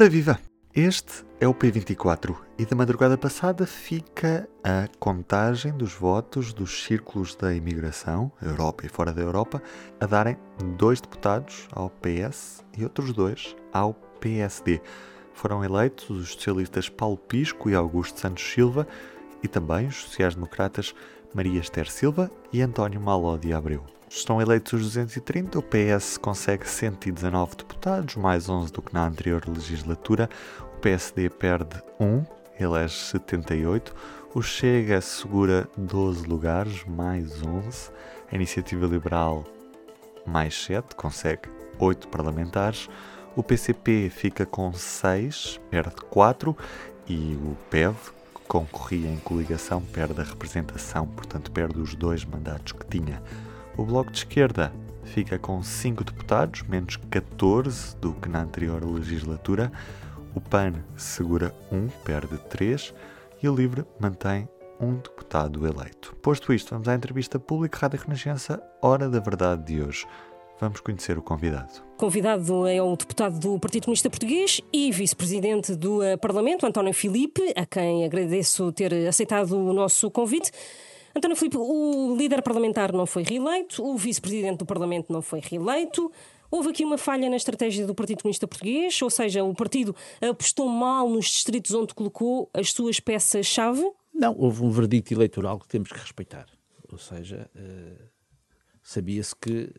Ora viva! Este é o P24 e da madrugada passada fica a contagem dos votos dos círculos da imigração, Europa e fora da Europa, a darem dois deputados ao PS e outros dois ao PSD. Foram eleitos os socialistas Paulo Pisco e Augusto Santos Silva e também os sociais-democratas Maria Esther Silva e António Maló de Abreu. Estão eleitos os 230, o PS consegue 119 deputados, mais 11 do que na anterior legislatura, o PSD perde 1, elege 78, o Chega segura 12 lugares, mais 11, a Iniciativa Liberal mais 7, consegue 8 parlamentares, o PCP fica com 6, perde 4 e o PEV, que concorria em coligação, perde a representação, portanto perde os dois mandatos que tinha. O Bloco de Esquerda fica com 5 deputados, menos 14 do que na anterior legislatura. O PAN segura 1, um, perde 3 e o LIVRE mantém um deputado eleito. Posto isto, vamos à entrevista pública Rádio Renascença, Hora da Verdade de hoje. Vamos conhecer o convidado. Convidado é o deputado do Partido Comunista Português e vice-presidente do eh, Parlamento, António Filipe, a quem agradeço ter aceitado o nosso convite. António Filipe, o líder parlamentar não foi reeleito, o vice-presidente do Parlamento não foi reeleito. Houve aqui uma falha na estratégia do Partido Comunista Português, ou seja, o partido apostou mal nos distritos onde colocou as suas peças-chave? Não, houve um verdicto eleitoral que temos que respeitar. Ou seja, uh, sabia-se que,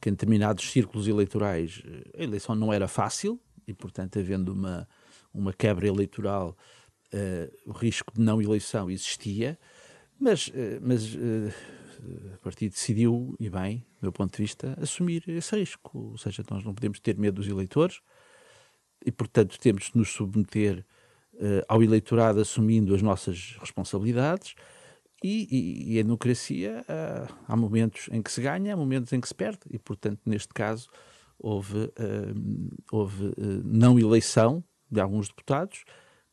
que em determinados círculos eleitorais eh, a eleição não era fácil e, portanto, havendo uma, uma quebra eleitoral, uh, o risco de não eleição existia. Mas, eh, mas eh, o partido decidiu, e bem, do meu ponto de vista, assumir esse risco. Ou seja, nós não podemos ter medo dos eleitores e, portanto, temos de nos submeter uh, ao eleitorado assumindo as nossas responsabilidades. E, e, e a democracia, uh, há momentos em que se ganha, há momentos em que se perde. E, portanto, neste caso, houve, uh, houve não eleição de alguns deputados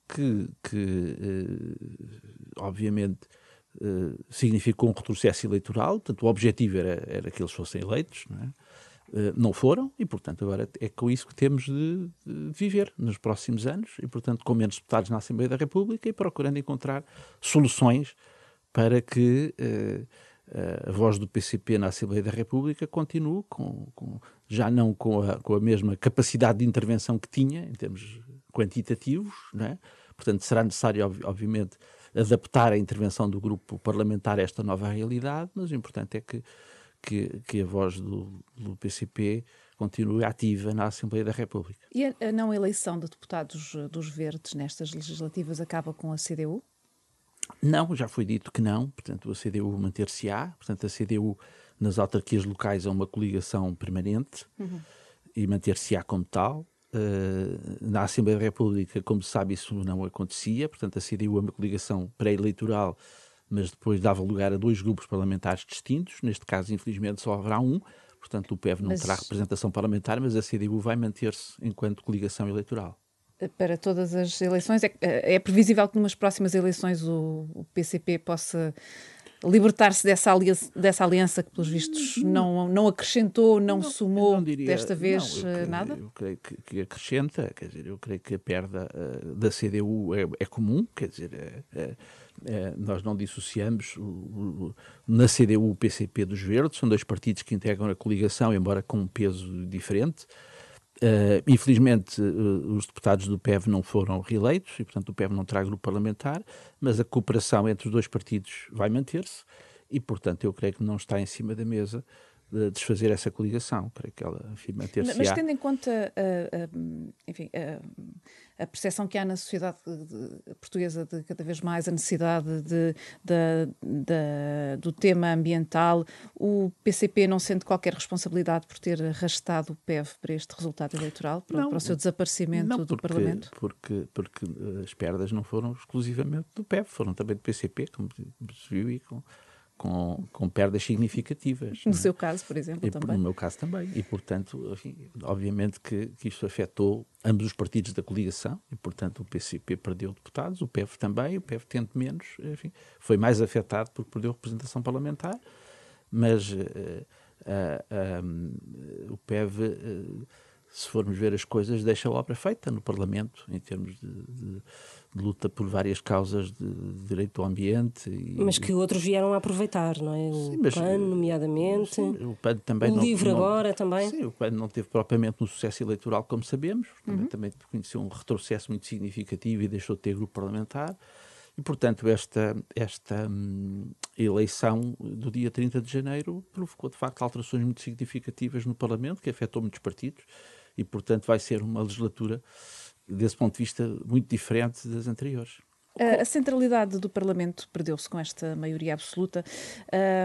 que, que obviamente, eh, significou um retrocesso eleitoral, portanto o objetivo era, era que eles fossem eleitos, não, é? uh, não foram, e portanto agora é com isso que temos de, viver nos próximos anos, e portanto com menos deputados na Assembleia da República e procurando encontrar soluções para que uh, a voz do PCP na Assembleia da República continue com, com já não com a, com a mesma capacidade de intervenção que tinha em termos quantitativos, não é? portanto será necessário obviamente adaptar a intervenção do grupo parlamentar a esta nova realidade, mas o importante é que, que, que a voz do, do PCP continue ativa na Assembleia da República. E a, não eleição de deputados eh, dos Verdes nestas legislativas acaba com a CDU? Não, já foi dito que não, portanto a CDU manter-se-á, portanto a CDU nas autarquias locais é uma coligação permanente uhum. e manter-se-á como tal. Uh, na Assembleia da República, como se sabe, isso não acontecia, portanto, a CDU é uma coligação pré-eleitoral, mas depois dava lugar a dois grupos parlamentares distintos. Neste caso, infelizmente, só haverá um, portanto, o PEV não mas... terá representação parlamentar, mas a CDU vai manter-se enquanto coligação eleitoral. Para todas as eleições, é, é previsível que nas próximas eleições o, o PCP possa libertar-se dessa aliança, dessa aliança que, pelos vistos, não, não acrescentou, não, não somou não diria, desta vez não, eu, eh, nada? Eu creio que, que, acrescenta, quer dizer, eu creio que a perda uh, da CDU é, é, comum, quer dizer, é, é, nós não dissociamos o, o, na CDU o PCP dos Verdes, são dois partidos que integram a coligação, embora com um peso diferente. Uh, infelizmente, uh, os deputados do PEV não foram reeleitos e, portanto, o PEV não terá grupo parlamentar, mas a cooperação entre os dois partidos vai manter-se e, portanto, eu creio que não está em cima da mesa de desfazer essa coligação. Creio que ela, enfim, manter-se. Mas tendo em conta, uh, enfim, a percepção que há na sociedade portuguesa de cada vez mais a necessidade de, de, de, do tema ambiental, o PCP não sente qualquer responsabilidade por ter arrastado o PEV para este resultado eleitoral, para, não, para o seu desaparecimento não, porque, do Parlamento? Porque, porque as perdas não foram exclusivamente do PEV, foram também do PCP, como se viu, e com com, com perdas significativas. No é? seu caso, por exemplo, e, também? No meu caso também. E, portanto, enfim, obviamente que, que isto afetou ambos os partidos da coligação e, portanto, o PCP perdeu deputados, o PEV também, o PEV tendo menos, enfim, foi mais afetado porque perdeu representação parlamentar, mas uh, uh, uh, o PEV se formos ver as coisas, deixa a obra feita no Parlamento, em termos de, de, de luta por várias causas de, de direito ao ambiente. E, mas que outros vieram a aproveitar, não é? O sim, mas, PAN, nomeadamente. Sim, o PAN também o não, LIVRE não, agora também. Sim, o PAN não teve propriamente um sucesso eleitoral, como sabemos. Uhum. Também conheceu um retrocesso muito significativo e deixou de ter grupo parlamentar. E, portanto, esta, esta hum, eleição do dia 30 de janeiro provocou, de facto, alterações muito significativas no Parlamento, que afetou muitos partidos e, portanto, vai ser uma legislatura, desse ponto de vista, muito diferente das anteriores. A centralidade do Parlamento perdeu-se com esta maioria absoluta.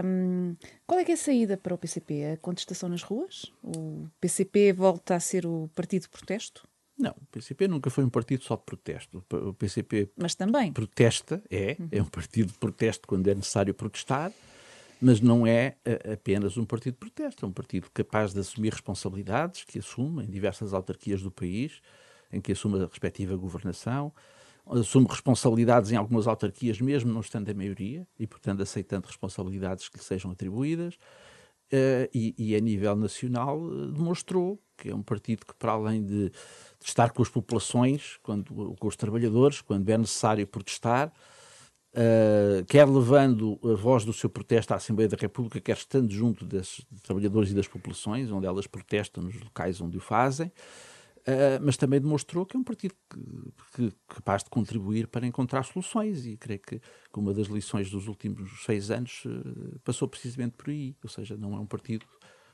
Um, qual é que é a saída para o PCP? A contestação nas ruas? O PCP volta a ser o partido de protesto? Não, o PCP nunca foi um partido só de protesto. O PCP mas também. protesta, é, uhum. é um partido de protesto quando é necessário protestar, mas não é eh, apenas um partido de protesto, é um partido capaz de assumir responsabilidades, que assume em diversas autarquias do país, em que assume a respectiva governação, assume responsabilidades em algumas autarquias, mesmo não estando a maioria, e, portanto, aceitando responsabilidades que lhe sejam atribuídas, uh, e, e, a nível nacional uh, demonstrou que é um partido que, para além de, de, estar com as populações, quando, com os trabalhadores, quando é necessário protestar, Uh, quer levando a voz do seu protesto à Assembleia da República, quer estando junto dos trabalhadores e das populações, onde elas protestam nos locais onde o fazem, uh, mas também demonstrou que é um partido que, que, capaz de contribuir para encontrar soluções e creio que, que uma das lições dos últimos seis anos uh, passou precisamente por aí, ou seja, não é um partido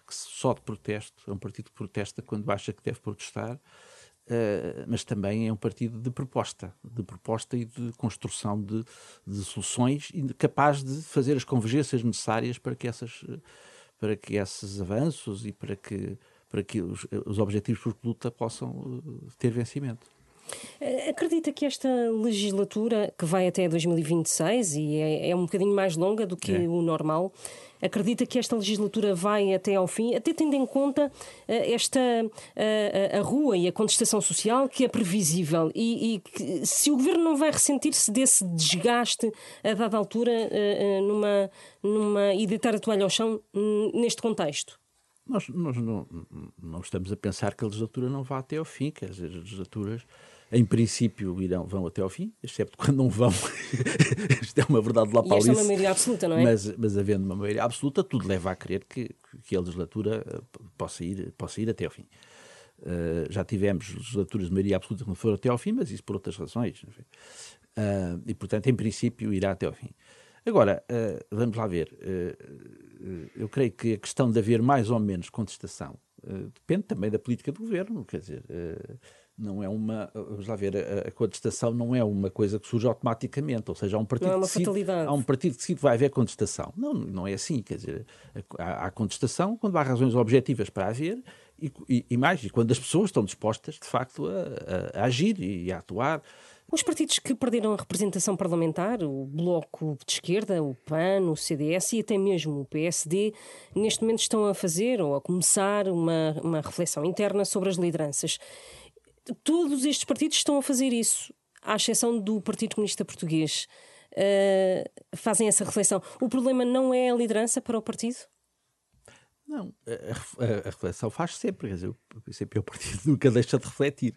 que só de protesto, é um partido que protesta quando acha que deve protestar, Uh, mas também é um partido de proposta, de proposta e de construção de, de, soluções capaz de fazer as convergências necessárias para que, essas, para que esses avanços e para que, para que os, os objetivos por luta possam uh, ter vencimento. Eh, acredita que esta legislatura, que vai até 2026 e é, é um bocadinho mais longa do que é. o normal, acredita que esta legislatura vai até ao fim, até tendo em conta uh, esta uh, a rua e a contestação social que é previsível e, e que, se o governo não vai ressentir-se desse desgaste a dada altura uh, numa, numa e deitar a toalha ao chão neste contexto? Nós, nós não, não, estamos a pensar que a legislatura não vá até ao fim, quer dizer, as legislaturas em princípio irão, vão até ao fim, excepto quando não vão. Isto é uma verdade lá para é uma maioria absoluta, não é? Mas, mas havendo uma maioria absoluta, tudo leva a crer que, que a legislatura eh, possa ir, possa ir até ao fim. Uh, já tivemos legislaturas de maioria absoluta que não foram até ao fim, mas isso por outras razões. Uh, e, portanto, em princípio, irá até ao fim. Agora, uh, vamos lá ver. eu creio que a questão de haver mais ou menos contestação depende também da política do governo. Quer dizer, não é uma, vamos lá ver, a, a, contestação não é uma coisa que surge automaticamente, ou seja, há um partido, não é que, decide, há um partido que decide vai haver contestação. Não, não é assim, quer dizer, há, há contestação quando há razões objetivas para haver e, e, e, mais, e quando as pessoas estão dispostas, de facto, a, a, a agir e a atuar. Os partidos que perderam a representação parlamentar, o Bloco de Esquerda, o PAN, o CDS e até mesmo o PSD, neste momento estão a fazer ou a começar uma, uma reflexão interna sobre as lideranças todos estes partidos estão a fazer isso, à exceção do Partido Comunista Português. Uh, fazem essa reflexão. O problema não é a liderança para o partido? Não, a, a, a reflexão faz sempre, quer dizer, o PCP é o partido nunca deixa de refletir.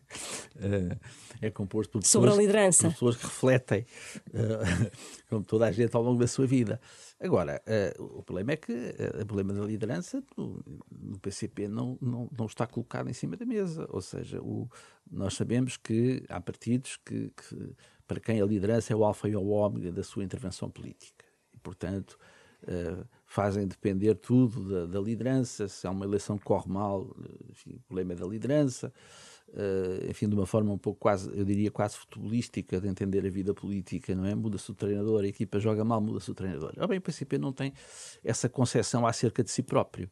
Uh, é composto por pessoas, Sobre a liderança. Por pessoas que refletem, uh, como toda a gente ao longo da sua vida. Agora, uh, o problema é que o problema da liderança no, no PCP não, não, não, está colocado em cima da mesa. Ou seja, o, nós sabemos que há partidos que, que, para quem a liderança é o alfa e o ômega da sua intervenção política. E, portanto, fazem depender tudo da, da, liderança, se há uma eleição que corre mal, enfim, o problema é da liderança, uh, enfim, de uma forma um pouco quase, eu diria quase futebolística de entender a vida política, não é? Muda-se o treinador, a equipa joga mal, muda-se o treinador. Ora bem, o PCP não tem essa concepção acerca de si próprio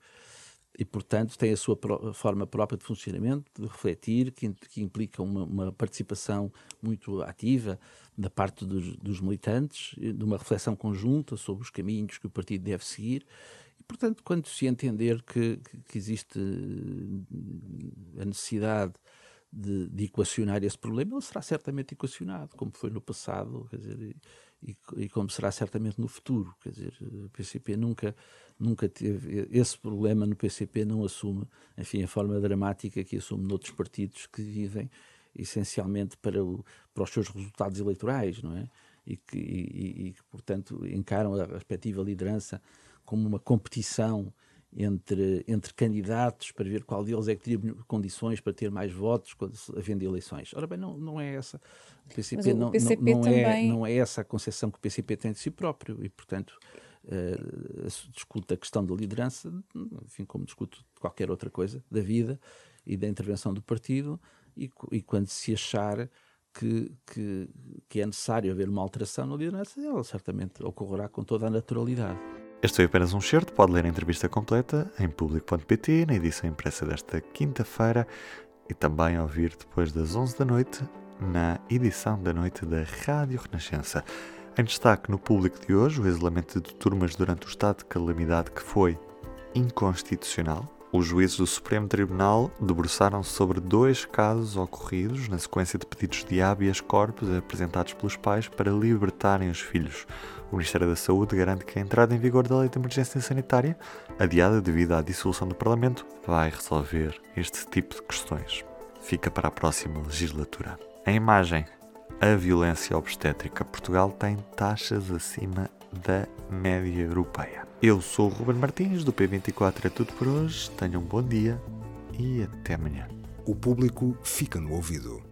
e, portanto, tem a sua pro forma própria de funcionamento, de refletir, que, que implica uma, uma, participação muito ativa da parte dos, dos, militantes, de uma reflexão conjunta sobre os caminhos que o partido deve seguir. E, portanto, quando se entender que, que, que existe a necessidade de, de, equacionar esse problema, ele será certamente equacionado, como foi no passado, quer dizer, e, e, como será certamente no futuro. Quer dizer, o PCP nunca, nunca teve esse problema no PCP, não assume, enfim, a forma dramática que assume noutros partidos que vivem essencialmente para, o, para os seus resultados eleitorais, não é? E que, e, e, portanto, encaram a respectiva liderança como uma competição entre, entre candidatos para ver qual deles é que teria condições para ter mais votos quando havendo eleições. Ora bem, não, não é essa. O PCP, não, PCP não, não é, também... é, não é essa a concepção que o PCP tem de si próprio e, portanto, uh, discute a questão da liderança, enfim, como discute qualquer outra coisa da vida e da intervenção do partido e, e quando se achar que, que, que é necessário haver uma alteração na liderança, ela certamente ocorrerá com toda a naturalidade. Este foi apenas um certo, pode ler a entrevista completa em público.pt, na edição impressa desta quinta-feira e também ouvir depois das 11 da noite na edição da noite da Rádio Renascença. Em destaque no público de hoje, o isolamento de turmas durante o estado de calamidade que foi inconstitucional, os juízes do Supremo Tribunal debruçaram-se sobre dois casos ocorridos na sequência de pedidos de habeas corpus apresentados pelos pais para libertarem os filhos. O Ministério da Saúde garante que a entrada em vigor da lei de emergência sanitária, adiada devido à dissolução do Parlamento, vai resolver este tipo de questões. Fica para a próxima legislatura. Em imagem, a violência obstétrica. Portugal tem taxas acima da média europeia. Eu sou o Ruben Martins, do P24 é tudo por hoje. Tenham um bom dia e até amanhã. O público fica no ouvido.